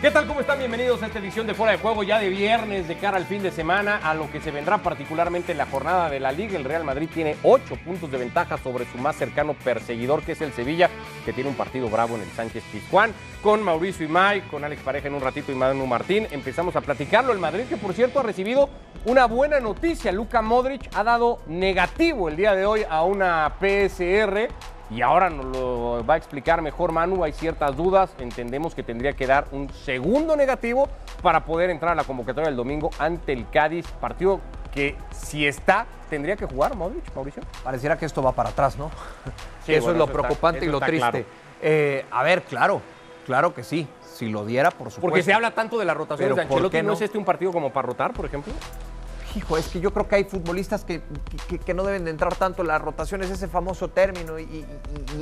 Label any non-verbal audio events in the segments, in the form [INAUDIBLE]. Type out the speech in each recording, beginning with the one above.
¿Qué tal? ¿Cómo están? Bienvenidos a esta edición de Fuera de Juego ya de viernes de cara al fin de semana, a lo que se vendrá particularmente en la jornada de la Liga. El Real Madrid tiene ocho puntos de ventaja sobre su más cercano perseguidor, que es el Sevilla, que tiene un partido bravo en el Sánchez Pizjuán, con Mauricio Imay, con Alex Pareja en un ratito y Manu Martín. Empezamos a platicarlo. El Madrid, que por cierto ha recibido una buena noticia. Luka Modric ha dado negativo el día de hoy a una PSR y ahora nos lo va a explicar mejor Manu. Hay ciertas dudas. Entendemos que tendría que dar un segundo negativo para poder entrar a la convocatoria del domingo ante el Cádiz. Partido que si está, tendría que jugar Modric, Mauricio. Pareciera que esto va para atrás, ¿no? [LAUGHS] Sí, eso bueno, es lo eso preocupante y lo triste. claro. Eh, a ver, claro, claro que sí. Si lo diera, por supuesto. Porque se habla tanto de las rotaciones Pero de ¿por Ancelotti. qué ¿No no? es este un partido como para rotar, por ejemplo? Hijo, es que yo creo que hay futbolistas que, que- no deben de entrar tanto en las rotaciones, ese famoso término y,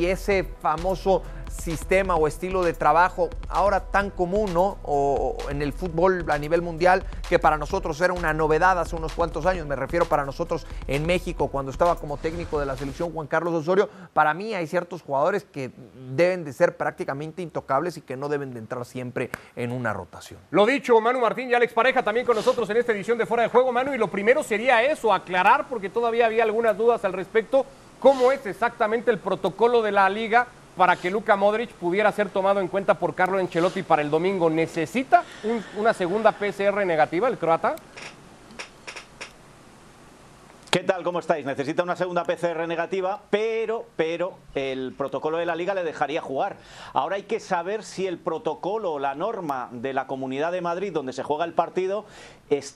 ese famoso sistema o estilo de trabajo ahora tan común, ¿no? O, en el fútbol a nivel mundial, que para nosotros era una novedad hace unos cuantos años, me refiero para nosotros en México, cuando estaba como técnico de la selección Juan Carlos Osorio, para mí hay ciertos jugadores que deben de ser prácticamente intocables y que no deben de entrar siempre en una rotación. Lo dicho, Manu Martín y Alex Pareja también con nosotros en esta edición de Fuera de Juego, Manu. Lo primero sería eso, aclarar, porque todavía había algunas dudas al respecto, cómo es exactamente el protocolo de la liga para que Luka Modric pudiera ser tomado en cuenta por Carlo Ancelotti para el domingo. ¿Necesita un- una segunda PCR negativa el croata? ¿Qué tal? ¿Cómo estáis? Necesita una segunda PCR negativa, pero, pero el protocolo de la liga le dejaría jugar. Ahora hay que saber si el protocolo o la norma de la Comunidad de Madrid, donde se juega el partido,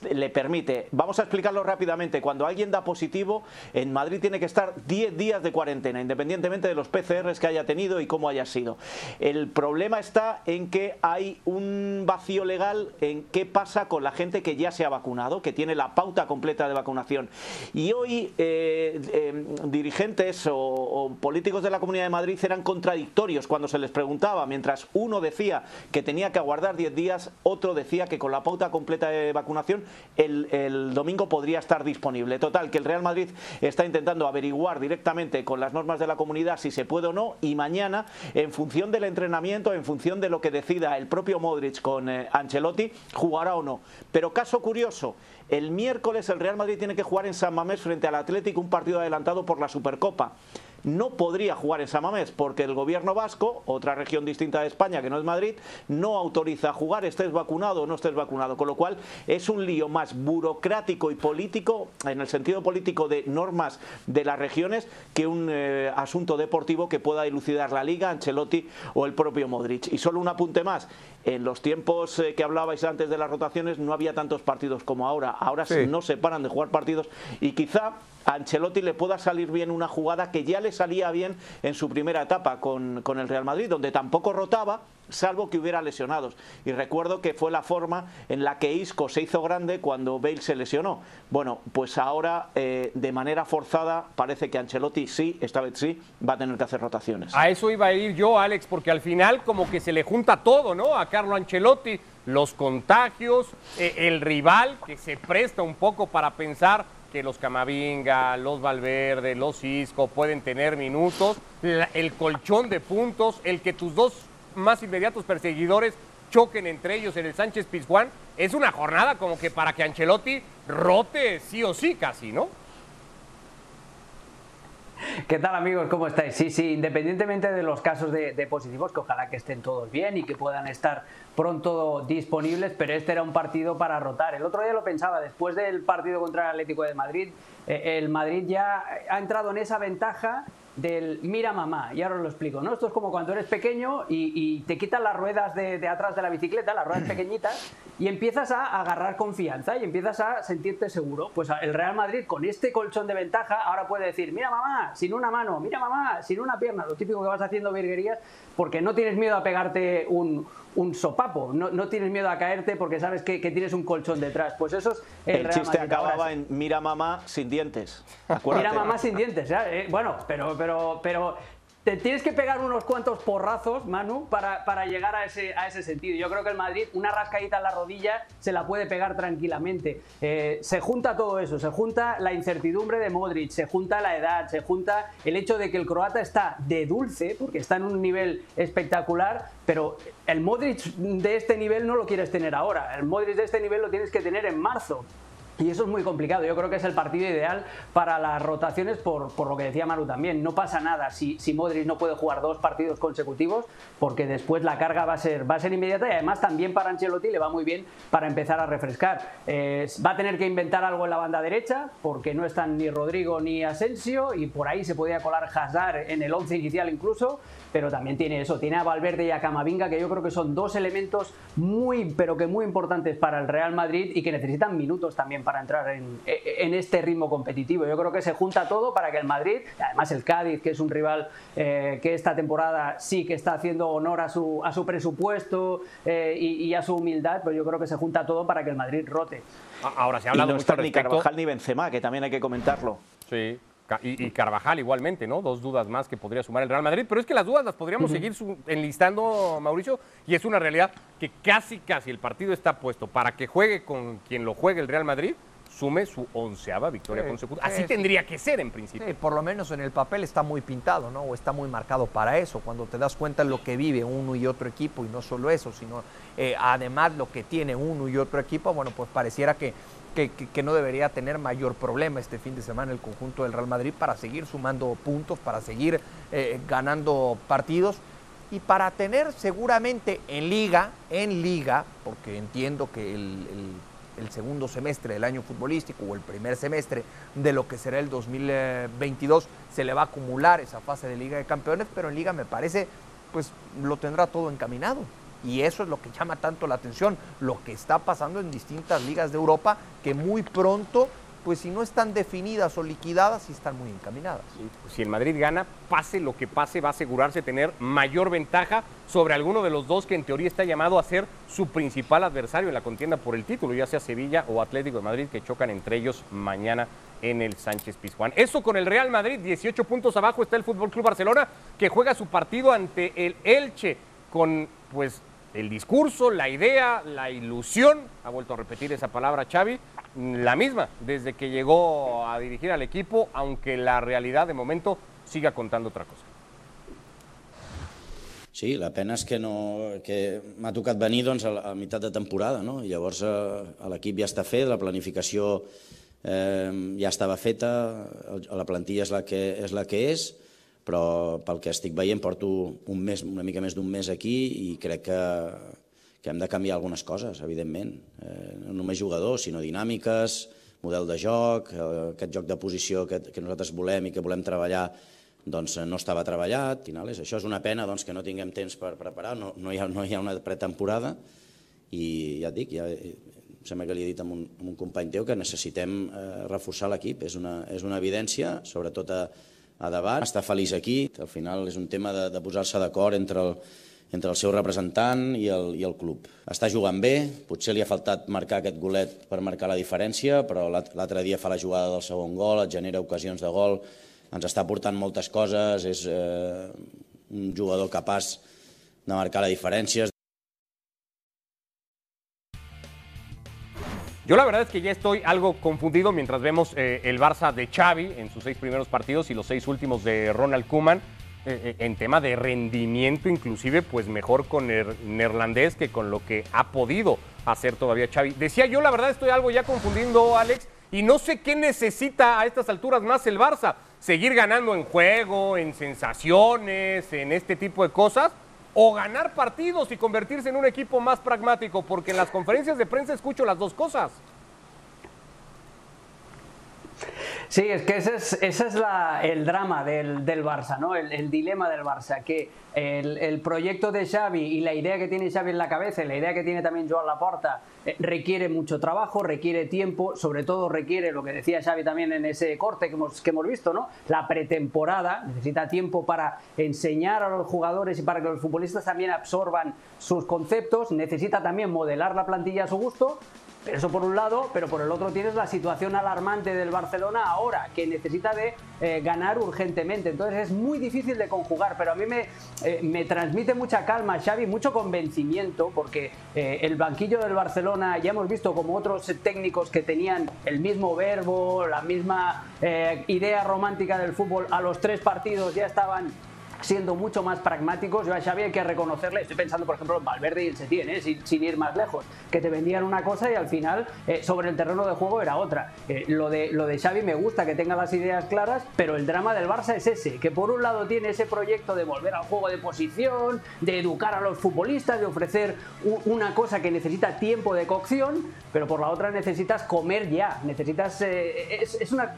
le permite. Vamos a explicarlo rápidamente. Cuando alguien da positivo, en Madrid tiene que estar 10 días de cuarentena, independientemente de los PCRs que haya tenido y cómo haya sido. El problema está en que hay un vacío legal en qué pasa con la gente que ya se ha vacunado, que tiene la pauta completa de vacunación. Y hoy eh, eh, dirigentes o, políticos de la Comunidad de Madrid eran contradictorios cuando se les preguntaba. Mientras uno decía que tenía que aguardar 10 días, otro decía que con la pauta completa de vacunación el, el domingo podría estar disponible. Total, que el Real Madrid está intentando averiguar directamente con las normas de la comunidad si se puede o no y mañana, en función del entrenamiento, en función de lo que decida el propio Modric con eh, Ancelotti, jugará o no. Pero caso curioso, el miércoles el Real Madrid tiene que jugar en San Mamés frente al Atlético, un partido adelantado por la Supercopa. No podría jugar en San Mamés porque el gobierno vasco, otra región distinta de España que no es Madrid, no autoriza jugar, estés vacunado o no estés vacunado. Con lo cual es un lío más burocrático y político, en el sentido político de normas de las regiones, que un eh, asunto deportivo que pueda dilucidar la Liga, Ancelotti o el propio Modric. Y solo un apunte más. En los tiempos eh, que hablabais antes de las rotaciones no había tantos partidos como ahora. Ahora Sí. no se paran de jugar partidos y quizá a Ancelotti le pueda salir bien una jugada que ya le salía bien en su primera etapa con, con el Real Madrid, donde tampoco rotaba, salvo que hubiera lesionados. Y recuerdo que fue la forma en la que Isco se hizo grande cuando Bale se lesionó. Bueno, pues ahora eh, de manera forzada parece que Ancelotti sí, esta vez sí, va a tener que hacer rotaciones. A eso iba a ir yo, Alex, porque al final como que se le junta todo, ¿no? A Carlo Ancelotti, los contagios, eh, el rival que se presta un poco para pensar que los Camavinga, los Valverde, los Isco pueden tener minutos, el colchón de puntos, el que tus dos más inmediatos perseguidores choquen entre ellos en el Sánchez Pizjuán, es una jornada como que para que Ancelotti rote sí o sí casi, ¿no? ¿Qué tal amigos? ¿Cómo estáis? Sí, sí, independientemente de los casos de, positivos, que ojalá que estén todos bien y que puedan estar pronto disponibles, pero este era un partido para rotar. El otro día lo pensaba, después del partido contra el Atlético de Madrid, eh, el Madrid ya ha entrado en esa ventaja del mira mamá, y ahora os lo explico, ¿no? Esto es como cuando eres pequeño y, y te quitan las ruedas de, de atrás de la bicicleta, las ruedas [CLEARS THROAT] pequeñitas, y empiezas a agarrar confianza y empiezas a sentirte seguro. Pues el Real Madrid con este colchón de ventaja ahora puede decir, mira mamá, sin una mano, mira mamá, sin una pierna, lo típico que vas haciendo virguerías, porque no tienes miedo a pegarte un, un sopapo, no, no tienes miedo a caerte porque sabes que, que tienes un colchón detrás. Pues eso es el, El Real chiste Madrid. Acababa en mira mamá sin dientes. [LAUGHS] Acuérdate. Mira mamá sin dientes. Eh, bueno, pero, pero, pero te tienes que pegar unos cuantos porrazos, Manu, para, para llegar a ese, a ese sentido. Yo creo que el Madrid, una rascadita en la rodilla, se la puede pegar tranquilamente. Eh, se junta todo eso, se junta la incertidumbre de Modric, se junta la edad, se junta el hecho de que el croata está de dulce, porque está en un nivel espectacular, pero el Modric de este nivel no lo quieres tener ahora. El Modric de este nivel lo tienes que tener en marzo. Y eso es muy complicado. Yo creo que es el partido ideal para las rotaciones, por, por lo que decía Maru también. No pasa nada si, si, Modric no puede jugar dos partidos consecutivos, porque después la carga va a ser, va a ser inmediata y además también para Ancelotti le va muy bien para empezar a refrescar. Eh, va a tener que inventar algo en la banda derecha, porque no están ni Rodrigo ni Asensio, y por ahí se podía colar Hazard en el 11 inicial incluso pero también tiene eso, tiene a Valverde y a Camavinga, que yo creo que son dos elementos muy, pero que muy importantes para el Real Madrid y que necesitan minutos también para entrar en, este ritmo competitivo. Yo creo que se junta todo para que el Madrid, además el Cádiz, que es un rival eh, que esta temporada sí que está haciendo honor a su, a su presupuesto eh, y, a su humildad, pero yo creo que se junta todo para que el Madrid rote. Ahora se ha hablado y no ni Carvajal ni Benzema, que también hay que comentarlo. Sí, y, Carvajal igualmente, ¿no? Dos dudas más que podría sumar el Real Madrid, pero es que las dudas las podríamos seguir enlistando, Mauricio, y es una realidad que casi, casi el partido está puesto para que juegue con quien lo juegue el Real Madrid, sume su onceava victoria consecutiva. Así tendría que ser en principio. Sí, por lo menos en el papel está muy pintado, ¿no? O está muy marcado para eso, cuando te das cuenta lo que vive uno y otro equipo, y no solo eso, sino eh, además lo que tiene uno y otro equipo, bueno, pues pareciera que que, no debería tener mayor problema este fin de semana el conjunto del Real Madrid para seguir sumando puntos, para seguir eh, ganando partidos y para tener seguramente en liga, en liga, porque entiendo que el, el, segundo semestre del año futbolístico o el primer semestre de lo que será el 2022 se le va a acumular esa fase de Liga de Campeones, pero en liga me parece pues lo tendrá todo encaminado. Y eso es lo que llama tanto la atención, lo que está pasando en distintas ligas de Europa, que muy pronto, pues si no están definidas o liquidadas, sí están muy encaminadas. si el Madrid gana, pase lo que pase, va a asegurarse tener mayor ventaja sobre alguno de los dos que en teoría está llamado a ser su principal adversario en la contienda por el título, ya sea Sevilla o Atlético de Madrid, que chocan entre ellos mañana en el Sánchez Pizjuán. Eso con el Real Madrid, 18 puntos abajo está el Fútbol Club Barcelona, que juega su partido ante el Elche con pues el discurso, la idea, la ilusión, ha vuelto a repetir esa palabra Xavi, la misma desde que llegó a dirigir al equipo, aunque la realidad de momento siga contando otra cosa. Sí, la pena és que, no, que m'ha tocat venir doncs, a, a meitat de temporada. No? Llavors eh, l'equip ja està fet, la planificació eh, ja estava feta, la plantilla és la que és, la que és però pel que estic veient porto un mes, una mica més d'un mes aquí i crec que, que hem de canviar algunes coses, evidentment. Eh, no només jugadors, sinó dinàmiques, model de joc, eh, aquest joc de posició que, que nosaltres volem i que volem treballar doncs no estava treballat, finales. això és una pena doncs, que no tinguem temps per preparar, no, no, hi, ha, no hi ha una pretemporada i ja et dic, ja, sembla que li he dit a un, a un company teu que necessitem eh, reforçar l'equip, és, una, és una evidència, sobretot a, a davant, està feliç aquí, al final és un tema de, de posar-se d'acord entre el, entre el seu representant i el, i el club. Està jugant bé, potser li ha faltat marcar aquest golet per marcar la diferència, però l'altre dia fa la jugada del segon gol, et genera ocasions de gol, ens està portant moltes coses, és eh, un jugador capaç de marcar la diferència, Yo la verdad es que ya estoy algo confundido mientras vemos eh, el Barça de Xavi en sus seis primeros partidos y los seis últimos de Ronald Koeman. Eh, eh, en tema de rendimiento, inclusive, pues mejor con el neerlandés que con lo que ha podido hacer todavía Xavi. Decía yo, la verdad estoy algo ya confundiendo, Alex, y no sé qué necesita a estas alturas más el Barça. Seguir ganando en juego, en sensaciones, en este tipo de cosas, o ganar partidos y convertirse en un equipo más pragmático, porque en las conferencias de prensa escucho las dos cosas. Sí, es que ese es, ese es el drama del, Barça, ¿no? El, dilema del Barça, que el, proyecto de Xavi y la idea que tiene Xavi en la cabeza, la idea que tiene también Joan Laporta, eh, requiere mucho trabajo, requiere tiempo, sobre todo requiere lo que decía Xavi también en ese corte que hemos, que hemos visto, ¿no? La pretemporada necesita tiempo para enseñar a los jugadores y para que los futbolistas también absorban sus conceptos, necesita también modelar la plantilla a su gusto Eso por un lado, pero por el otro tienes la situación alarmante del Barcelona ahora, que necesita de eh, ganar urgentemente. Entonces es muy difícil de conjugar, pero a mí me, eh, me transmite mucha calma, Xavi, mucho convencimiento, porque eh, el banquillo del Barcelona ya hemos visto como otros técnicos que tenían el mismo verbo, la misma idea romántica del fútbol, a los tres partidos ya estaban siendo mucho más pragmáticos. Yo a Xavi hay que reconocerle, estoy pensando por ejemplo en Valverde y el Setién, ¿eh? sin, ir más lejos, que te vendían una cosa y al final eh, sobre el terreno de juego era otra. Eh, lo, de, lo de Xavi me gusta que tenga las ideas claras, pero el drama del Barça es ese, que por un lado tiene ese proyecto de volver al juego de posición, de educar a los futbolistas, de ofrecer una cosa que necesita tiempo de cocción, pero por la otra necesitas comer ya, necesitas... es, es una,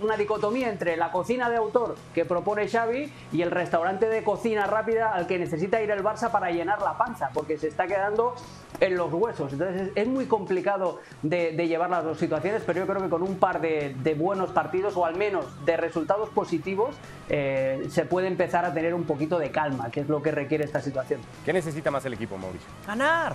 una dicotomía entre la cocina de autor que propone Xavi y el restaurante de cocina rápida al que necesita ir el Barça para llenar la panza, porque se está quedando en los huesos. Entonces es muy complicado de, llevar las dos situaciones, pero yo creo que con un par de, buenos partidos o al menos de resultados positivos eh, se puede empezar a tener un poquito de calma, que es lo que requiere esta situación. ¿Qué necesita más el equipo, Mauricio? Ganar,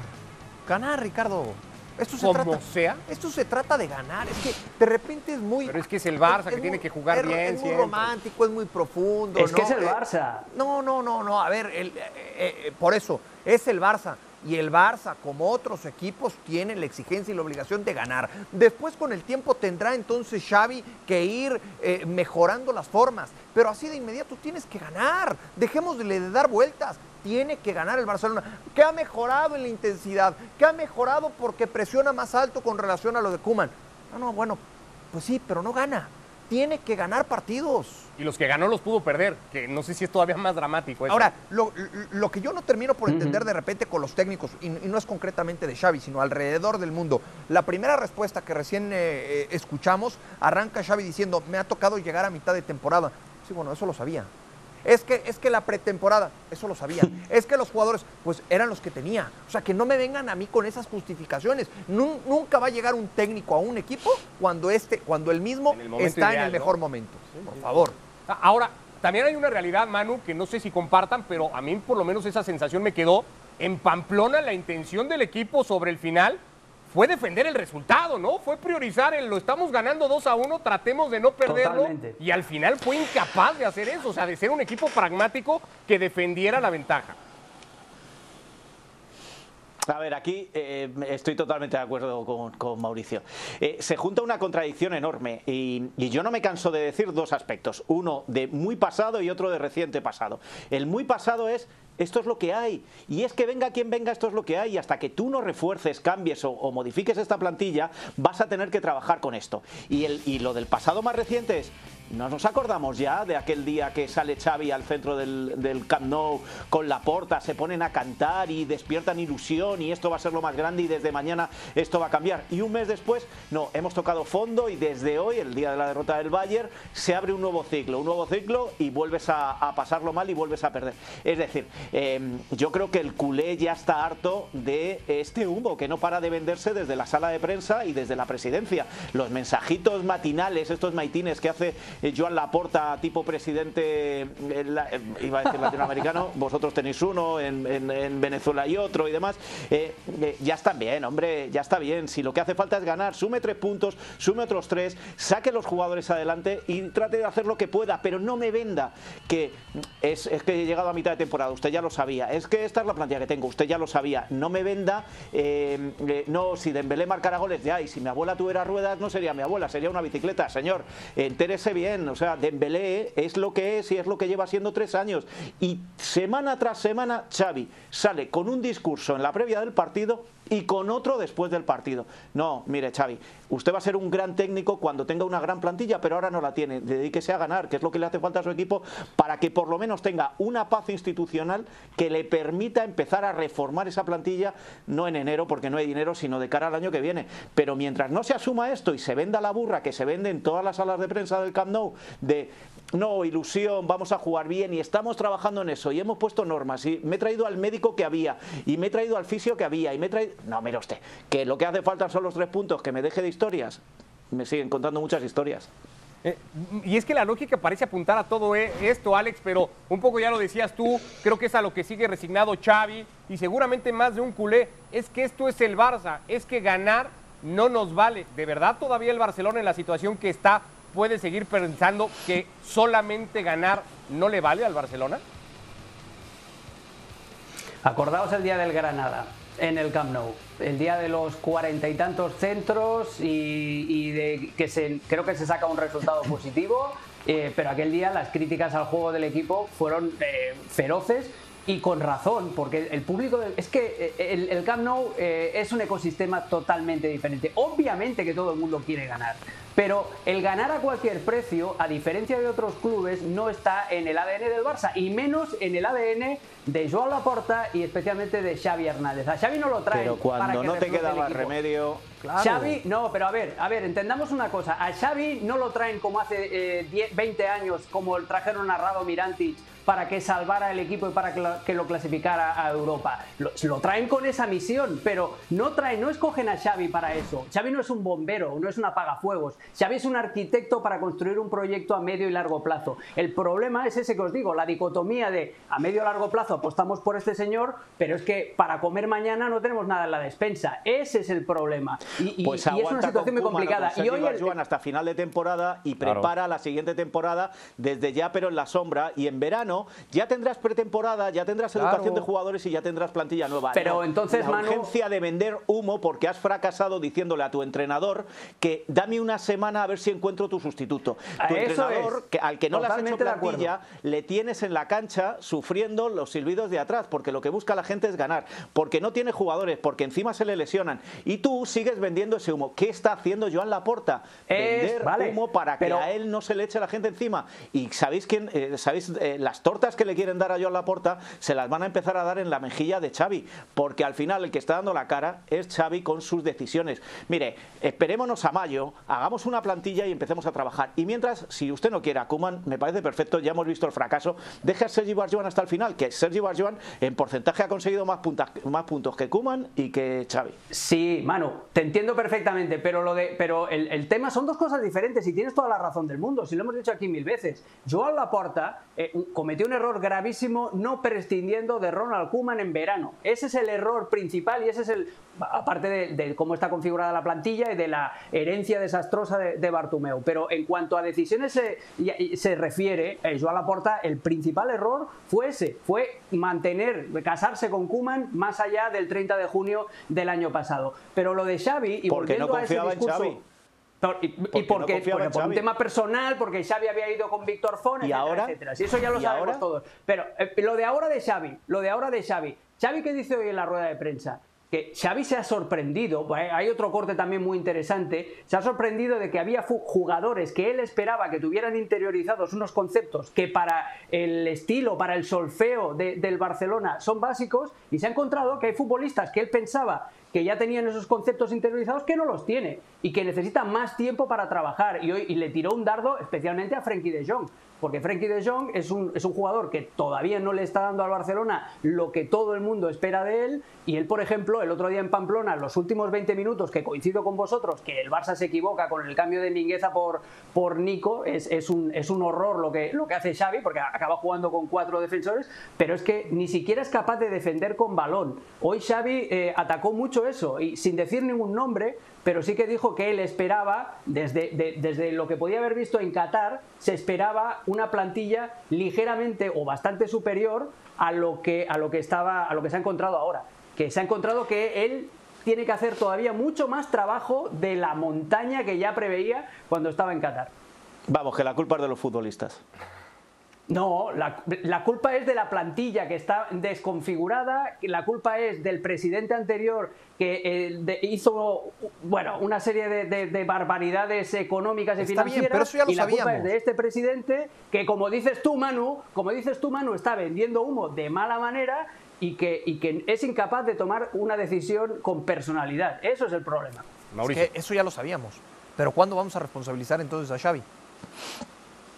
ganar, Ricardo. Esto se Como trata, sea. Esto se trata de ganar. Es que de repente es muy. Pero es que es el Barça que tiene que jugar bien. Es muy romántico, es muy profundo. Es ¿no? que es el Eh, Barça. No, no, no, no. A ver, el- eh, eh, por eso, es el Barça. Y el Barça, como otros equipos, tiene la exigencia y la obligación de ganar. Después, con el tiempo, tendrá entonces Xavi que ir eh, mejorando las formas. Pero así de inmediato tienes que ganar. Dejemos de, de dar vueltas. Tiene que ganar el Barcelona. Que ha mejorado en la intensidad. Que ha mejorado porque presiona más alto con relación a lo de Kuman. No, no, bueno, pues sí, pero no gana. Tiene que ganar partidos. Y los que ganó los pudo perder, que no sé si es todavía más dramático. eso. Ahora, lo, lo que yo no termino por entender de repente con los técnicos, y, y no es concretamente de Xavi, sino alrededor del mundo, la primera respuesta que recién eh, eh, escuchamos, arranca Xavi diciendo, me ha tocado llegar a mitad de temporada. Sí, bueno, eso lo sabía. Es que, es que la pretemporada, eso lo sabía. [LAUGHS] es que los jugadores, pues eran los que tenía. O sea, que no me vengan a mí con esas justificaciones. Nun- nunca va a llegar un técnico a un equipo cuando, este, cuando el mismo En el momento está en el ¿no? mejor momento. Por favor. Ah, Ahora, también hay una realidad, Manu, que no sé si compartan, pero a mí por lo menos esa sensación me quedó. En Pamplona la intención del equipo sobre el final fue defender el resultado, ¿no? Fue priorizar el lo estamos ganando 2 a 1, tratemos de no perderlo. Totalmente. Y al final fue incapaz de hacer eso, o sea, de ser un equipo pragmático que defendiera la ventaja. A ver, aquí eh, estoy totalmente de acuerdo con, con Mauricio. Eh, se junta una contradicción enorme y, y yo no me canso de decir dos aspectos. Uno de muy pasado y otro de reciente pasado. El muy pasado es esto es lo que hay. Y es que venga quien venga, esto es lo que hay. Y hasta que tú no refuerces, cambies o, modifiques esta plantilla, vas a tener que trabajar con esto. Y, el, y lo del pasado más reciente es, ¿no nos acordamos ya de aquel día que sale Xavi al centro del, del Camp Nou con la porta, se ponen a cantar y despiertan ilusión y esto va a ser lo más grande y desde mañana esto va a cambiar? Y un mes después, no, hemos tocado fondo y desde hoy, el día de la derrota del Bayern, se abre un nuevo ciclo, un nuevo ciclo y vuelves a, a pasarlo mal y vuelves a perder. Es decir, eh, yo creo que el culé ya está harto de este humo que no para de venderse desde la sala de prensa y desde la presidencia. Los mensajitos matinales, estos maitines que hace eh, Joan Laporta, tipo presidente, eh, eh, iba a decir latinoamericano, [LAUGHS] vosotros tenéis uno, en, en- en Venezuela y otro y demás, ya están bien, hombre, ya está bien. Si lo que hace falta es ganar, sume tres puntos, sume otros tres, saque los jugadores adelante y trate de hacer lo que pueda, pero no me venda que es, es que he llegado a mitad de temporada, usted ya lo sabía, es que esta es la plantilla que tengo, usted ya lo sabía, no me venda, eh, eh, no, si Dembélé marcara goles, ya, y si mi abuela tuviera ruedas, no sería mi abuela, sería una bicicleta, señor, entérese bien, o sea, Dembélé es lo que es y es lo que lleva siendo tres años, y semana tras semana Xavi sale con un discurso en la previa del partido y con otro después del partido. No, mire Xavi, usted va a ser un gran técnico cuando tenga una gran plantilla, pero ahora no la tiene. Dedíquese a ganar, que es lo que le hace falta a su equipo, para que por lo menos tenga una paz institucional que le permita empezar a reformar esa plantilla, no en enero porque no hay dinero, sino de cara al año que viene. Pero mientras no se asuma esto y se venda la burra que se vende en todas las salas de prensa del Camp Nou, de no, ilusión, vamos a jugar bien y estamos trabajando en eso y hemos puesto normas y me he traído al médico que había y me he traído al fisio que había y me he traído... No, mire usted, que lo que hace falta son los tres puntos, que me deje de historias. Me siguen contando muchas historias. Eh, y es que la lógica parece apuntar a todo e- esto, Alex, pero un poco ya lo decías tú, creo que es a lo que sigue resignado Xavi y seguramente más de un culé, es que esto es el Barça, es que ganar no nos vale. ¿De verdad todavía el Barcelona en la situación que está puede seguir pensando que solamente ganar no le vale al Barcelona? Acordaos el día del Granada en el Camp Nou, el día de los cuarenta y tantos centros y, de que se, creo que se saca un resultado positivo, eh, pero aquel día las críticas al juego del equipo fueron eh, feroces y con razón, porque el público. Es que eh, el, el Camp Nou es un ecosistema totalmente diferente. Obviamente que todo el mundo quiere ganar, pero el ganar a cualquier precio, a diferencia de otros clubes, no está en el ADN del Barça y menos en el ADN de Joao Laporta y especialamente de Xavi Hernández. A Xavi no lo trae. Pero cuando no te queda más remedio. Xavi, no, pero a ver, a ver, entendamos una cosa. A Xavi no lo traen como hace 20 eh, años, como el trajeron a Rado Mirantic para que salvara el equipo y para que lo, clasificara a Europa. Lo, lo, traen con esa misión, pero no traen, no escogen a Xavi para eso. Xavi no es un bombero, no es un apagafuegos. Xavi es un arquitecto para construir un proyecto a medio y largo plazo. El problema es ese que os digo, la dicotomía de a medio y largo plazo apostamos por este señor, pero es que para comer mañana no tenemos nada en la despensa. Ese es el problema. Y, pues es una situación muy complicada. Y hoy el... hasta final de temporada y prepara la siguiente temporada desde ya, pero en la sombra. Y en verano ya tendrás pretemporada, ya tendrás educación de jugadores y ya tendrás plantilla nueva. Pero entonces, la urgencia de vender humo porque has fracasado diciéndole a tu entrenador que dame una semana a ver si encuentro tu sustituto. Tu entrenador, que, al que no le has hecho plantilla, le tienes en la cancha sufriendo los silbidos de atrás, porque lo que busca la gente es ganar, porque no tiene jugadores, porque encima se le lesionan. Y tú sigues vendiendo ese humo. ¿Qué está haciendo Joan Laporta? Vender humo para que a él no se le eche la gente encima. Y sabéis quién, eh, sabéis eh, las tortas que le quieren dar a Joan Laporta se las van a empezar a dar en la mejilla de Xavi, porque al final el que está dando la cara es Xavi con sus decisiones. Mire, esperémonos a mayo, hagamos una plantilla y empecemos a trabajar. Y mientras, si usted no quiere Kuman, me parece perfecto, ya hemos visto el fracaso, deje a Sergi Barjuan hasta el final, que Sergi Barjuan en porcentaje ha conseguido más, más puntos que Kuman y que Xavi. Sí, Manu, te entiendo perfectamente, pero lo de pero el, tema son dos cosas diferentes y tienes toda la razón del mundo, si lo hemos dicho aquí mil veces. Joan Laporta eh, cometió un error gravísimo no prescindiendo de Ronald Koeman en verano. Ese es el error principal y ese es el aparte de, cómo está configurada la plantilla y de la herencia desastrosa de, de Bartumeu. Pero en cuanto a decisiones se, se refiere, eh, Joan Laporta, el principal error fue ese, fue mantener, casarse con Kuman más allá del 30 de junio del año pasado. Pero lo de Xavi, y volviendo no a ese discurso... y, porque, por un tema personal, porque Xavi había ido con Víctor Fon, etcétera, Si eso ya lo sabemos todos. Pero eh, lo de ahora de Xavi, lo de ahora de Xavi. Xavi, ¿qué dice hoy en la rueda de prensa? Que Xavi se ha sorprendido, pues, hay otro corte también muy interesante, se ha sorprendido de que había jugadores que él esperaba que tuvieran interiorizados unos conceptos que para el estilo, para el solfeo del Barcelona son básicos y se ha encontrado que hay futbolistas que él pensaba que ya tenían esos conceptos interiorizados que no los tiene y que necesitan más tiempo para trabajar. Y hoy le tiró un dardo especialmente a Frenkie de Jong porque Frenkie de Jong es un, es un jugador que todavía no le está dando al Barcelona lo que todo el mundo espera de él, y él, por ejemplo, el otro día en Pamplona, los últimos 20 minutos, que coincido con vosotros, que el Barça se equivoca con el cambio de Mingueza por, por Nico, es, es, un, es un horror lo que, lo que hace Xavi, porque acaba jugando con cuatro defensores, pero es que ni siquiera es capaz de defender con balón. Hoy Xavi eh, atacó mucho eso, y sin decir ningún nombre, pero sí que dijo que él esperaba, desde, desde lo que podía haber visto en Qatar, se esperaba una plantilla ligeramente o bastante superior a lo que, a lo que, estaba, a lo que se ha encontrado ahora. Que se ha encontrado que él tiene que hacer todavía mucho más trabajo de la montaña que ya preveía cuando estaba en Qatar. Vamos, que la culpa es de los futbolistas. No, la, culpa es de la plantilla que está desconfigurada, la culpa es del presidente anterior que eh, hizo bueno, una serie de, barbaridades económicas y financieras y la culpa es de este presidente que como dices tú Manu, como dices tú Manu, está vendiendo humo de mala manera y que, y que es incapaz de tomar una decisión con personalidad. Eso es el problema. eso ya lo sabíamos. Pero ¿cuándo vamos a responsabilizar entonces a Xavi?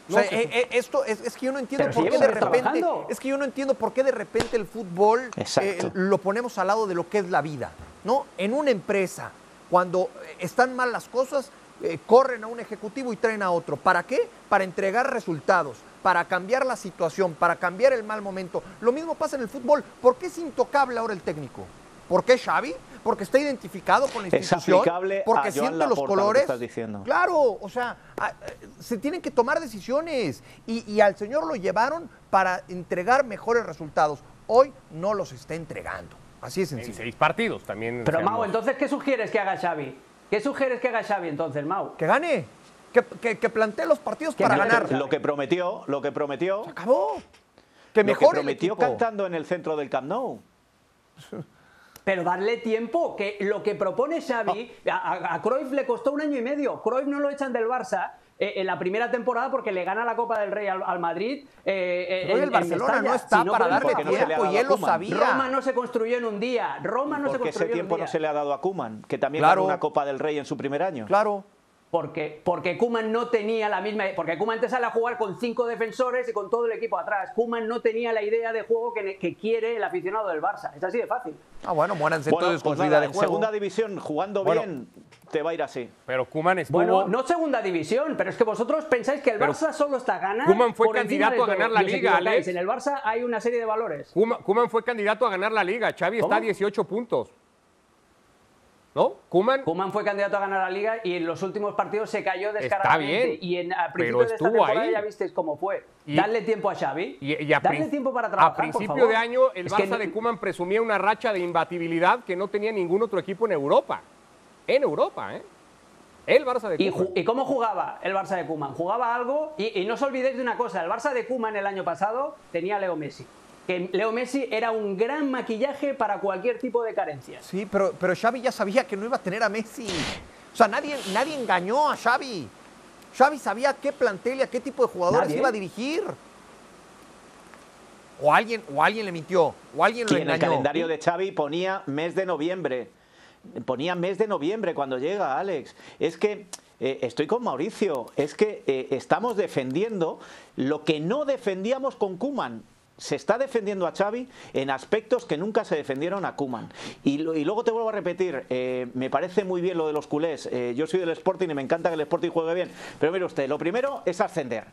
Eh, eh, esto es, que yo no entiendo por qué de repente es que yo no entiendo por qué de repente el fútbol eh, lo ponemos al lado de lo que es la vida, ¿no? En una empresa cuando están mal las cosas corren a un ejecutivo y traen a otro. ¿Para qué? Para entregar resultados, para cambiar la situación, para cambiar el mal momento. Lo mismo pasa en el fútbol. ¿Por qué es intocable ahora el técnico? ¿Por qué Xavi? porque está identificado con la Es institución, a porque Joan siente Laporta, los lo que colores. estás diciendo. Claro, o sea, a- se tienen que tomar decisiones y, y al señor lo llevaron para entregar mejores resultados. Hoy no los está entregando. Así es En sencillo. seis partidos también. Pero seamos- Mau, entonces, ¿qué sugieres que haga Xavi? ¿Qué sugieres que haga Xavi entonces, Mau? Que gane, que, que, que plantee los partidos para ganar. Lo que prometió, lo que prometió, Acabó. Que lo que el prometió cantando en el centro del Camp Nou. Pero darle tiempo, que lo que propone Xavi, a, a- a Cruyff le costó un año y medio. Cruyff no lo echan del Barça eh, en la primera temporada porque le gana la Copa del Rey al, al Madrid. eh, eh, el en Barcelona Mestalla. no está Si para darle porque no se tiempo y él a lo sabía. Roma no se construyó en un día. Roma no se Porque ese construyó en un tiempo día. no se le ha dado a Kuman, que también Claro. ganó una Copa del Rey en su primer año. Claro. Porque, porque Kuman no tenía la misma. Porque Kuman te sale a jugar con cinco defensores y con todo el equipo atrás. Kuman no tenía la idea de juego que, que quiere el aficionado del Barça. Es así de fácil. Ah, bueno, muéranse Bueno, entonces pues con su nada, idea de en juego. segunda división, jugando Bueno. bien, te va a ir así. Pero Kuman estuvo. Bueno, no segunda división, pero es que vosotros pensáis que el Pero Barça solo está ganar. Koeman fue por candidato a ganar la liga. Alex. En el Barça hay una serie de valores. Koeman fue candidato a ganar la liga. Xavi está a ¿Cómo? 18 puntos. ¿No? Kuman. Fue candidato a ganar la liga y en los últimos partidos se cayó descaradamente. bien, y en, a pero principio de esta temporada ahí. ya visteis cómo fue. Y- Darle tiempo a Xavi. Y, y a, darle tiempo para trabajar. a por principio favor. de año, el Es Barça de Kuman presumía una racha de imbatibilidad que no tenía ningún otro equipo en Europa. En Europa, ¿eh? El Barça de ¿Y, Koeman. ¿Y cómo jugaba el Barça de Kuman? Jugaba algo y, y no os olvidéis de una cosa, el Barça de Kuman el año pasado tenía a Leo Messi. Que Leo Messi era un gran maquillaje para cualquier tipo de carencias. Sí, pero, pero Xavi ya sabía que no iba a tener a Messi. O sea, nadie, nadie engañó a Xavi. Xavi sabía qué plantel y a qué tipo de jugadores Nadie. iba a dirigir. O alguien, o alguien le mintió, o alguien Y lo en el engañó. calendario de Xavi ponía mes de noviembre. Ponía mes de noviembre cuando llega, Alex. Es que eh, estoy con Mauricio. Es que eh, estamos defendiendo lo que no defendíamos con Kuman. Se está defendiendo a Xavi en aspectos que nunca se defendieron a Kuman. Y, luego te vuelvo a repetir, eh, me parece muy bien lo de los culés. Eh, yo soy del Sporting y me encanta que el Sporting juegue bien. Pero mire usted, lo primero es ascender.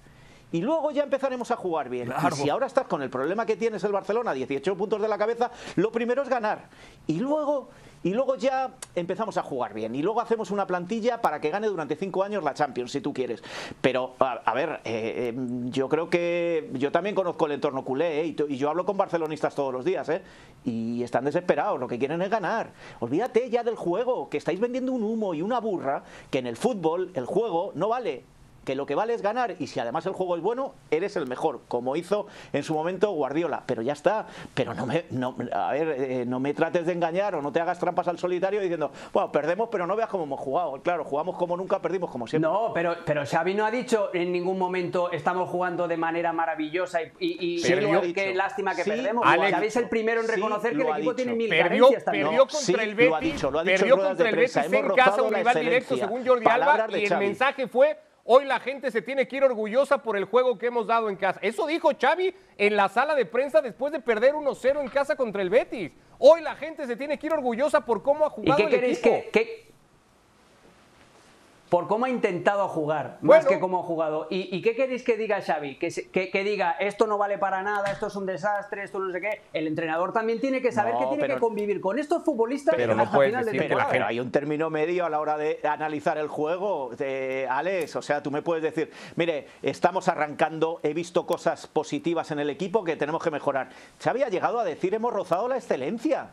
Y luego ya empezaremos a jugar bien. Claro. Y si ahora estás con el problema que tienes el Barcelona, 18 puntos de la cabeza, lo primero es ganar. Y luego, y luego ya empezamos a jugar bien. Y luego hacemos una plantilla para que gane durante cinco años la Champions, si tú quieres. Pero, a, ver, eh, eh, yo creo que yo también conozco el entorno culé, ¿eh? y, y yo hablo con barcelonistas todos los días, ¿eh? y están desesperados, lo que quieren es ganar. Olvídate ya del juego, que estáis vendiendo un humo y una burra, que en el fútbol el juego no vale que lo que vale es ganar y si además el juego es bueno, eres el mejor, como hizo en su momento Guardiola. Pero ya está. Pero no me, no, a ver, eh, no me trates de engañar o no te hagas trampas al solitario diciendo, bueno, perdemos, pero no veas cómo hemos jugado. Claro, jugamos como nunca, perdimos como siempre. No, pero, pero Xavi no ha dicho en ningún momento estamos jugando de manera maravillosa y, y, y Sí, qué- lástima que Sí, perdemos. Alex, Xavi es el primero en sí, reconocer que el equipo dicho. tiene mil Perdió, también. contra sí, el Betis, lo ha dicho, lo ha dicho perdió contra el. Betis en casa, un rival directo según Jordi Alba Palabras y el mensaje fue hoy la gente se tiene que ir orgullosa por el juego que hemos dado en casa. Eso dijo Xavi en la sala de prensa después de perder 1-0 en casa contra el Betis. Hoy la gente se tiene que ir orgullosa por cómo ha ¿Y jugado qué el queréis equipo. que, que- Por cómo ha intentado jugar, Bueno. más que cómo ha jugado. ¿Y, y qué queréis que diga Xavi? Que, se- que- que diga, esto no vale para nada, esto es un desastre, esto no sé qué. El entrenador también tiene que saber No, que tiene pero- que convivir con estos futbolistas Pero no puedes final de decir que Pero, la temporada. pero hay un término medio a la hora de analizar el juego, de Alex. O sea, tú me puedes decir, mire, estamos arrancando, he visto cosas positivas en el equipo que tenemos que mejorar. Xavi ha llegado a decir, hemos rozado la excelencia.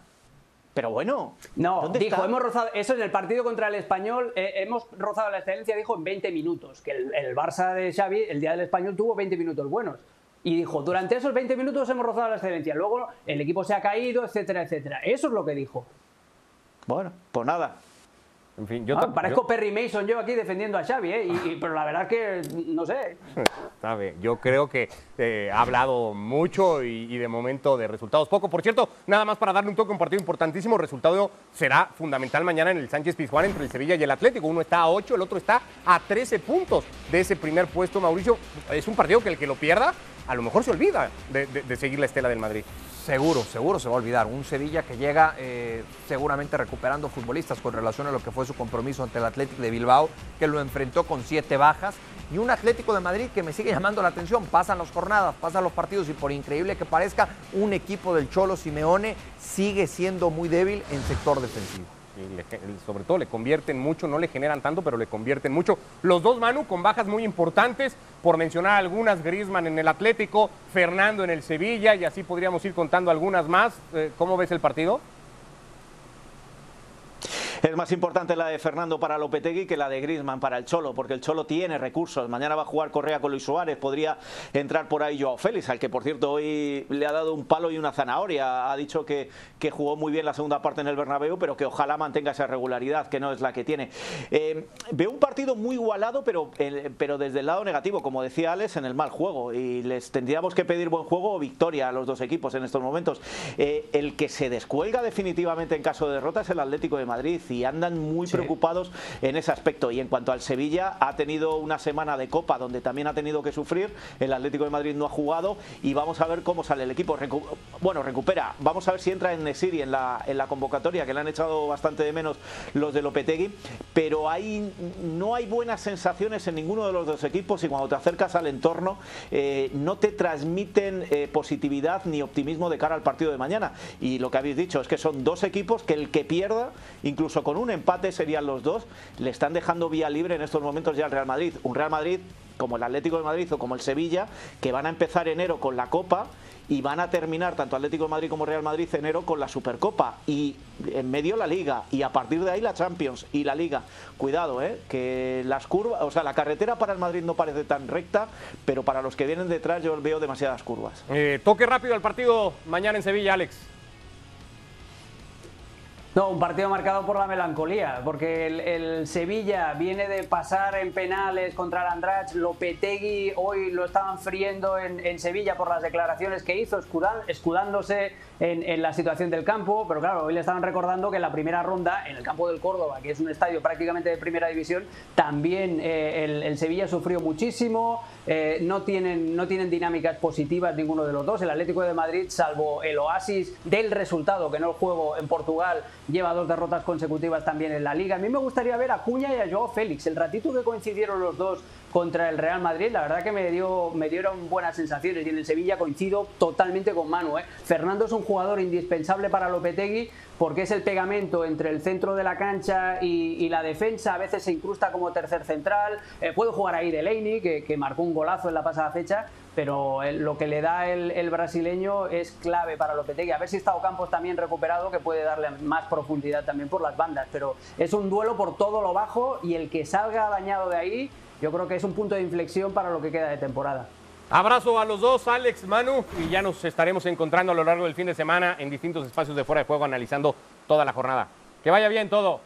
Pero bueno, No, ¿dónde dijo, está? hemos rozado, eso en el partido contra el Español, eh, hemos rozado la excelencia, dijo en 20 minutos, que el, el Barça de Xavi, el día del Español, tuvo 20 minutos buenos. Y dijo, durante esos 20 minutos hemos rozado la excelencia, luego el equipo se ha caído, etcétera, etcétera. Eso es lo que dijo. Bueno, pues nada. En fin, yo Ah, parezco yo- Perry Mason yo aquí defendiendo a Xavi, ¿eh? Y- y- pero la verdad que, no sé, Está bien. Yo creo que eh, ha hablado mucho y, y de momento de resultados poco. Por cierto, nada más para darle un toque, un partido importantísimo. El resultado será fundamental mañana en el Sánchez Pizjuán entre el Sevilla y el Atlético. Uno está a 8, el otro está a 13 puntos de ese primer puesto. Mauricio, es un partido que el que lo pierda a lo mejor se olvida de, de- de seguir la estela del Madrid. Seguro, seguro se va a olvidar. Un Sevilla que llega eh, seguramente recuperando futbolistas con relación a lo que fue su compromiso ante el Atlético de Bilbao, que lo enfrentó con siete bajas. Y un Atlético de Madrid que me sigue llamando la atención. Pasan las jornadas, pasan los partidos y por increíble que parezca, un equipo del Cholo Simeone sigue siendo muy débil en sector defensivo. Le- sobre todo le convierten mucho, no le generan tanto, pero le convierten mucho. Los dos Manu con bajas muy importantes, por mencionar algunas, Griezmann en el Atlético, Fernando en el Sevilla, y así podríamos ir contando algunas más. Eh, ¿Cómo ves el partido? Es más importante la de Fernando para Lopetegui que la de Griezmann para el Cholo, porque el Cholo tiene recursos. Mañana va a jugar Correa con Luis Suárez, podría entrar por ahí Joao Félix, al que por cierto hoy le ha dado un palo y una zanahoria. Ha dicho que, que jugó muy bien la segunda parte en el Bernabéu, pero que ojalá mantenga esa regularidad, que no es la que tiene. Eh, veo un partido muy igualado, pero, eh, pero desde el lado negativo, como decía Alex, en el mal juego. Y les tendríamos que pedir buen juego o victoria a los dos equipos en estos momentos. Eh, el que se descuelga definitivamente en caso de derrota es el Atlético de Madrid y andan muy preocupados en ese aspecto. Y en cuanto al Sevilla, ha tenido una semana de Copa donde también ha tenido que sufrir. El Atlético de Madrid no ha jugado y vamos a ver cómo sale el equipo. Recu- bueno, recupera. Vamos a ver si entra en Nesiri en la, en la convocatoria, que le han echado bastante de menos los de Lopetegui. Pero hay, no hay buenas sensaciones en ninguno de los dos equipos y cuando te acercas al entorno eh, no te transmiten eh, positividad ni optimismo de cara al partido de mañana. Y lo que habéis dicho es que son dos equipos que el que pierda, incluso con un empate serían los dos, le están dejando vía libre en estos momentos ya al Real Madrid. Un Real Madrid como el Atlético de Madrid o como el Sevilla, que van a empezar enero con la Copa y van a terminar tanto Atlético de Madrid como Real Madrid enero con la Supercopa y en medio la Liga y a partir de ahí la Champions y la Liga. Cuidado, eh, que las curvas, o sea, la carretera para el Madrid no parece tan recta, pero para los que vienen detrás yo veo demasiadas curvas. Eh, toque rápido al partido mañana en Sevilla, Alex. No, un partido marcado por la melancolía, porque el, Sevilla viene de pasar en penales contra el Andrach, Lopetegui hoy lo estaban friendo en, Sevilla por las declaraciones que hizo, escudándose en, la situación del campo, pero claro, hoy le estaban recordando que en la primera ronda, en el campo del Córdoba, que es un estadio prácticamente de primera división, también eh, el, el Sevilla sufrió muchísimo, eh, no, tienen, no tienen dinámicas positivas ninguno de los dos, el Atlético de Madrid, salvo el oasis del resultado, que no el juego en Portugal, lleva dos derrotas consecutivas también en la liga. A mí me gustaría ver a Cuña y a Joao Félix. El ratito que coincidieron los dos contra el Real Madrid, la verdad que me, dio, me dieron buenas sensaciones. Y en el Sevilla coincido totalmente con Manu. ¿eh? Fernando es un jugador indispensable para Lopetegui porque es el pegamento entre el centro de la cancha y, la defensa. A veces se incrusta como tercer central. Eh, puede jugar ahí Delaney, que, que marcó un golazo en la pasada fecha pero el- lo que le da el, el brasileño es clave para Lopetegui. A ver si está Ocampos también recuperado, que puede darle más profundidad también por las bandas. Pero es un duelo por todo lo bajo y el que salga dañado de ahí, yo creo que es un punto de inflexión para lo que queda de temporada. Abrazo a los dos, Alex, Manu, y ya nos estaremos encontrando a lo largo del fin de semana en distintos espacios de fuera de juego analizando toda la jornada. Que vaya bien todo.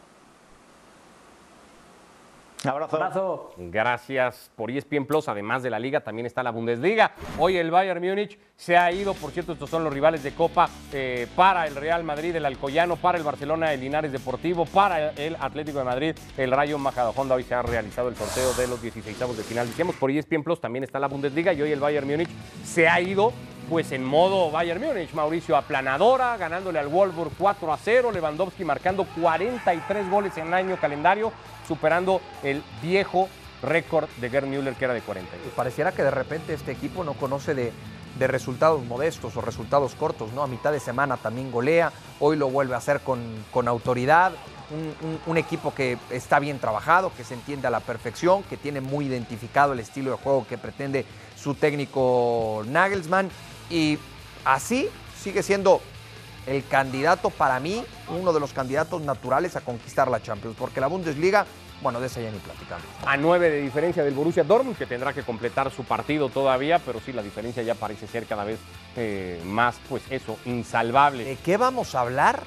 Abrazo. Abrazo. Gracias por ESPN Plus. Además de la Liga, también está la Bundesliga. Hoy el Bayern Múnich se ha ido. Por cierto, estos son los rivales de Copa eh, para el Real Madrid, el Alcoyano, para el Barcelona, el Linares Deportivo, para el Atlético de Madrid, el Rayo Majadahonda. Hoy se ha realizado el sorteo de los 16 de final. Decíamos por ESPN Plus también está la Bundesliga y hoy el Bayern Múnich se ha ido pues en modo Bayern Múnich. Mauricio aplanadora, ganándole al Wolfsburg 4 a 0. Lewandowski marcando 43 goles en año calendario, superando el viejo récord de Gerd Müller que era de 40. Y pareciera que de repente este equipo no conoce de, resultados modestos o resultados cortos, ¿no? A mitad de semana también golea, hoy lo vuelve a hacer con, con autoridad. Un- un equipo que está bien trabajado, que se entiende a la perfección, que tiene muy identificado el estilo de juego que pretende su técnico Nagelsmann. Y así sigue siendo el candidato para mí, uno de los candidatos naturales a conquistar la Champions, porque la Bundesliga, bueno, de esa ya ni platicamos. A 9 de diferencia del Borussia Dortmund, que tendrá que completar su partido todavía, pero sí, la diferencia ya parece ser cada vez eh, más, pues eso, insalvable. ¿De qué vamos a hablar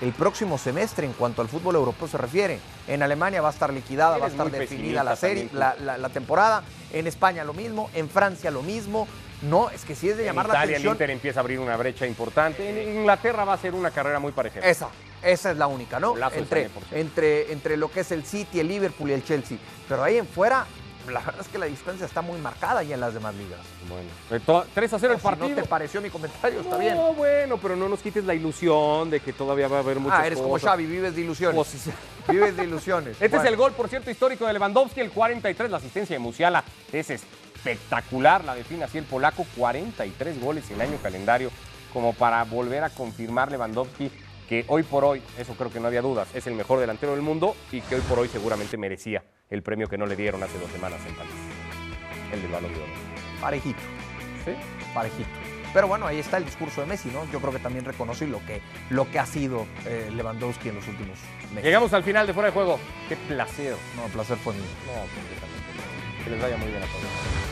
el próximo semestre en cuanto al fútbol europeo se refiere? En Alemania va a estar liquidada, va a estar definida la serie, la temporada. En España lo mismo, en Francia lo mismo. No, es que sí es de En llamar la Italia el atención. Inter empieza a abrir una brecha importante. En Inglaterra va a ser una carrera muy pareja. Esa, esa es la única, ¿no? Entre, entre, entre lo que es el City, el Liverpool y el Chelsea. Pero ahí en fuera, la verdad es que la distancia está muy marcada ya en las demás ligas. Bueno, de to- 3 a 0 el Si no partido. te pareció mi comentario, está no, bien. bueno, pero no nos quites la ilusión de que todavía va a haber muchas Ah, eres como. Xavi, vives de ilusiones. Pues. [LAUGHS] Vives de ilusiones. Este es el gol, por cierto, histórico de Lewandowski, el 43, la asistencia de Musiala. Es espectacular, la define así el polaco, 43 goles el año calendario, como para volver a confirmar Lewandowski que hoy por hoy, eso creo que no había dudas, es el mejor delantero del mundo y que hoy por hoy seguramente merecía el premio que no le dieron hace dos semanas en París, el del Balón de Oro. Parejito. ¿Sí? Parejito. Pero bueno, ahí está el discurso de Messi, ¿no? Yo creo que también reconoce lo que, lo que ha sido eh, Lewandowski en los últimos meses. Llegamos al final de Fuera de Juego. Qué placer. No, el placer fue mío. No, completamente. Que les vaya muy bien a todos.